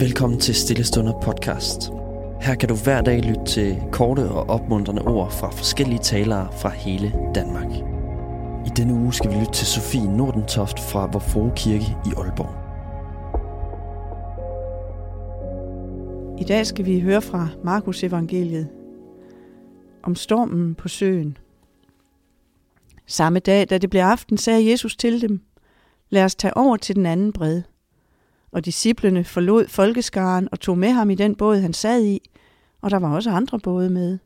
Velkommen til Stillestunder podcast. Her kan du hver dag lytte til korte og opmuntrende ord fra forskellige talere fra hele Danmark. I denne uge skal vi lytte til Sofie Nordentoft fra Vor Kirke i Aalborg. I dag skal vi høre fra Markus evangeliet om stormen på søen. Samme dag, da det blev aften, sagde Jesus til dem, lad os tage over til den anden bred. Og disciplene forlod folkeskaren og tog med ham i den båd, han sad i, og der var også andre både med.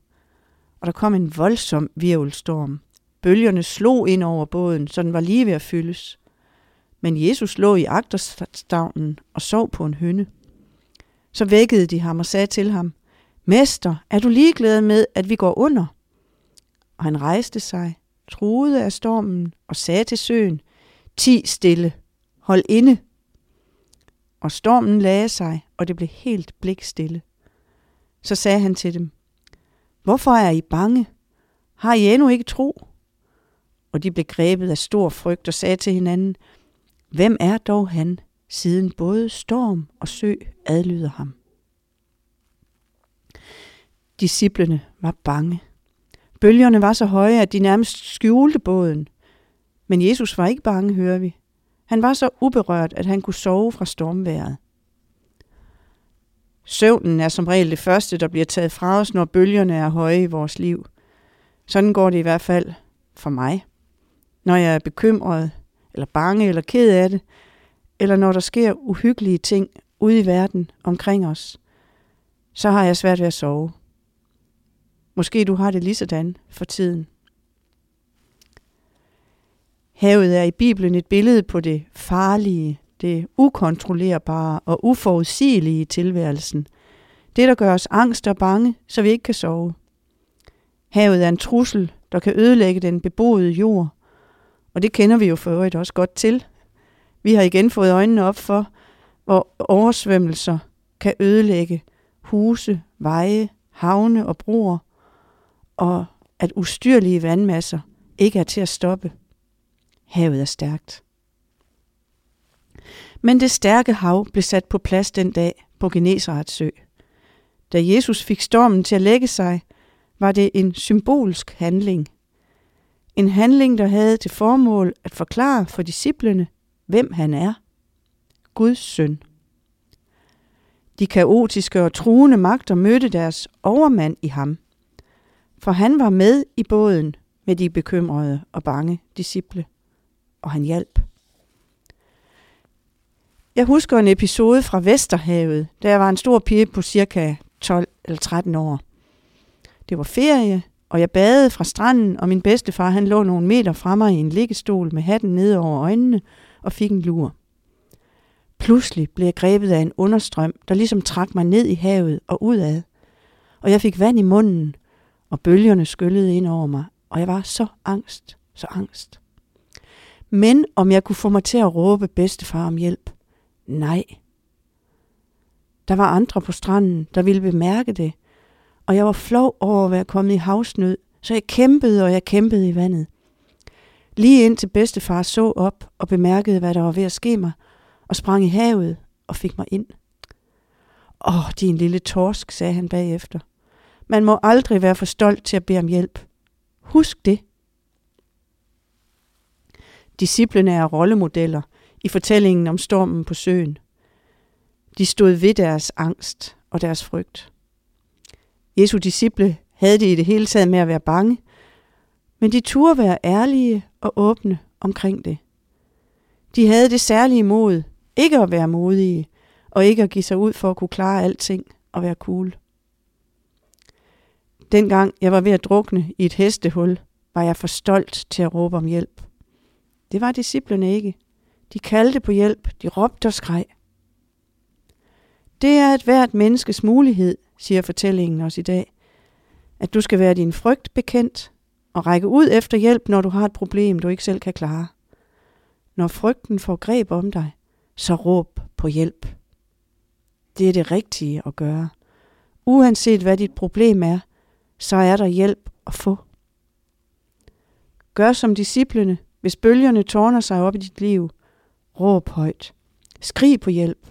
Og der kom en voldsom virvelstorm. Bølgerne slog ind over båden, så den var lige ved at fyldes. Men Jesus lå i agterstavnen og sov på en hønne. Så vækkede de ham og sagde til ham, Mester, er du ligeglad med, at vi går under? Og han rejste sig, truede af stormen og sagde til søen, Ti stille, hold inde. Og stormen lagde sig, og det blev helt blikstille. Så sagde han til dem, Hvorfor er I bange? Har I endnu ikke tro? Og de blev grebet af stor frygt og sagde til hinanden, Hvem er dog han, siden både storm og sø adlyder ham? Disciplene var bange. Bølgerne var så høje, at de nærmest skjulte båden. Men Jesus var ikke bange, hører vi. Han var så uberørt, at han kunne sove fra stormværet. Søvnen er som regel det første, der bliver taget fra os, når bølgerne er høje i vores liv. Sådan går det i hvert fald for mig. Når jeg er bekymret, eller bange, eller ked af det, eller når der sker uhyggelige ting ude i verden omkring os, så har jeg svært ved at sove. Måske du har det lige sådan for tiden. Havet er i Bibelen et billede på det farlige, det ukontrollerbare og uforudsigelige i tilværelsen. Det, der gør os angst og bange, så vi ikke kan sove. Havet er en trussel, der kan ødelægge den beboede jord. Og det kender vi jo for øvrigt også godt til. Vi har igen fået øjnene op for, hvor oversvømmelser kan ødelægge huse, veje, havne og broer, og at ustyrlige vandmasser ikke er til at stoppe. Havet er stærkt. Men det stærke hav blev sat på plads den dag på Genesarets sø. Da Jesus fik stormen til at lægge sig, var det en symbolsk handling. En handling, der havde til formål at forklare for disciplene, hvem han er. Guds søn. De kaotiske og truende magter mødte deres overmand i ham. For han var med i båden med de bekymrede og bange disciple, og han hjalp. Jeg husker en episode fra Vesterhavet, da jeg var en stor pige på cirka 12 eller 13 år. Det var ferie, og jeg badede fra stranden, og min bedstefar han lå nogle meter fra mig i en liggestol med hatten ned over øjnene og fik en lur. Pludselig blev jeg grebet af en understrøm, der ligesom trak mig ned i havet og udad. Og jeg fik vand i munden, og bølgerne skyllede ind over mig, og jeg var så angst, så angst. Men om jeg kunne få mig til at råbe bedstefar om hjælp? Nej. Der var andre på stranden, der ville bemærke det, og jeg var flov over at være kommet i havsnød, så jeg kæmpede og jeg kæmpede i vandet. Lige indtil bedstefar så op og bemærkede, hvad der var ved at ske mig, og sprang i havet og fik mig ind. Åh, din lille torsk, sagde han bagefter. Man må aldrig være for stolt til at bede om hjælp. Husk det. Disciplene er rollemodeller i fortællingen om stormen på søen. De stod ved deres angst og deres frygt. Jesu disciple havde det i det hele taget med at være bange, men de turde være ærlige og åbne omkring det. De havde det særlige mod ikke at være modige og ikke at give sig ud for at kunne klare alting og være cool. Dengang jeg var ved at drukne i et hestehul, var jeg for stolt til at råbe om hjælp. Det var disciplene ikke. De kaldte på hjælp, de råbte og skreg. Det er et hvert menneskes mulighed, siger fortællingen os i dag, at du skal være din frygt bekendt og række ud efter hjælp, når du har et problem, du ikke selv kan klare. Når frygten får greb om dig, så råb på hjælp. Det er det rigtige at gøre. Uanset hvad dit problem er, så er der hjælp at få. Gør som disciplene, hvis bølgerne tårner sig op i dit liv. Råb højt. Skrig på hjælp.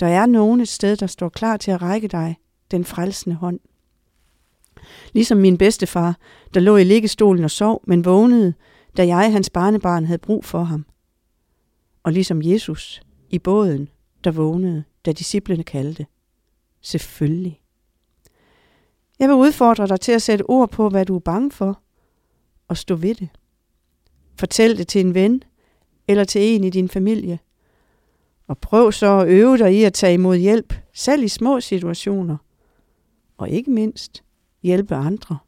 Der er nogen et sted, der står klar til at række dig den frelsende hånd. Ligesom min bedstefar, der lå i liggestolen og sov, men vågnede, da jeg, hans barnebarn, havde brug for ham. Og ligesom Jesus i båden, der vågnede, da disciplene kaldte. Selvfølgelig. Jeg vil udfordre dig til at sætte ord på, hvad du er bange for, og stå ved det. Fortæl det til en ven, eller til en i din familie. Og prøv så at øve dig i at tage imod hjælp, selv i små situationer. Og ikke mindst, hjælpe andre,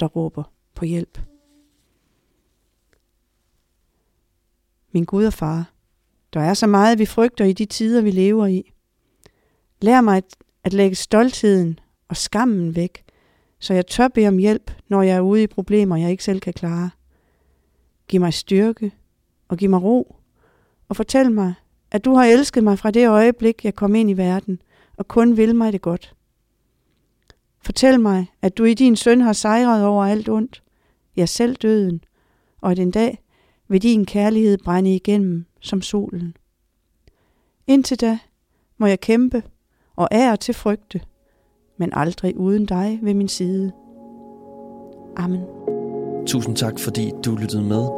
der råber på hjælp. Min Gud og far, der er så meget, vi frygter i de tider, vi lever i. Lær mig at lægge stoltheden og skammen væk, så jeg tør bede om hjælp, når jeg er ude i problemer, jeg ikke selv kan klare. Giv mig styrke og giv mig ro, og fortæl mig, at du har elsket mig fra det øjeblik, jeg kom ind i verden, og kun vil mig det godt. Fortæl mig, at du i din søn har sejret over alt ondt, ja selv døden, og at en dag vil din kærlighed brænde igennem som solen. Indtil da må jeg kæmpe og ære til frygte, men aldrig uden dig ved min side. Amen. Tusind tak, fordi du lyttede med.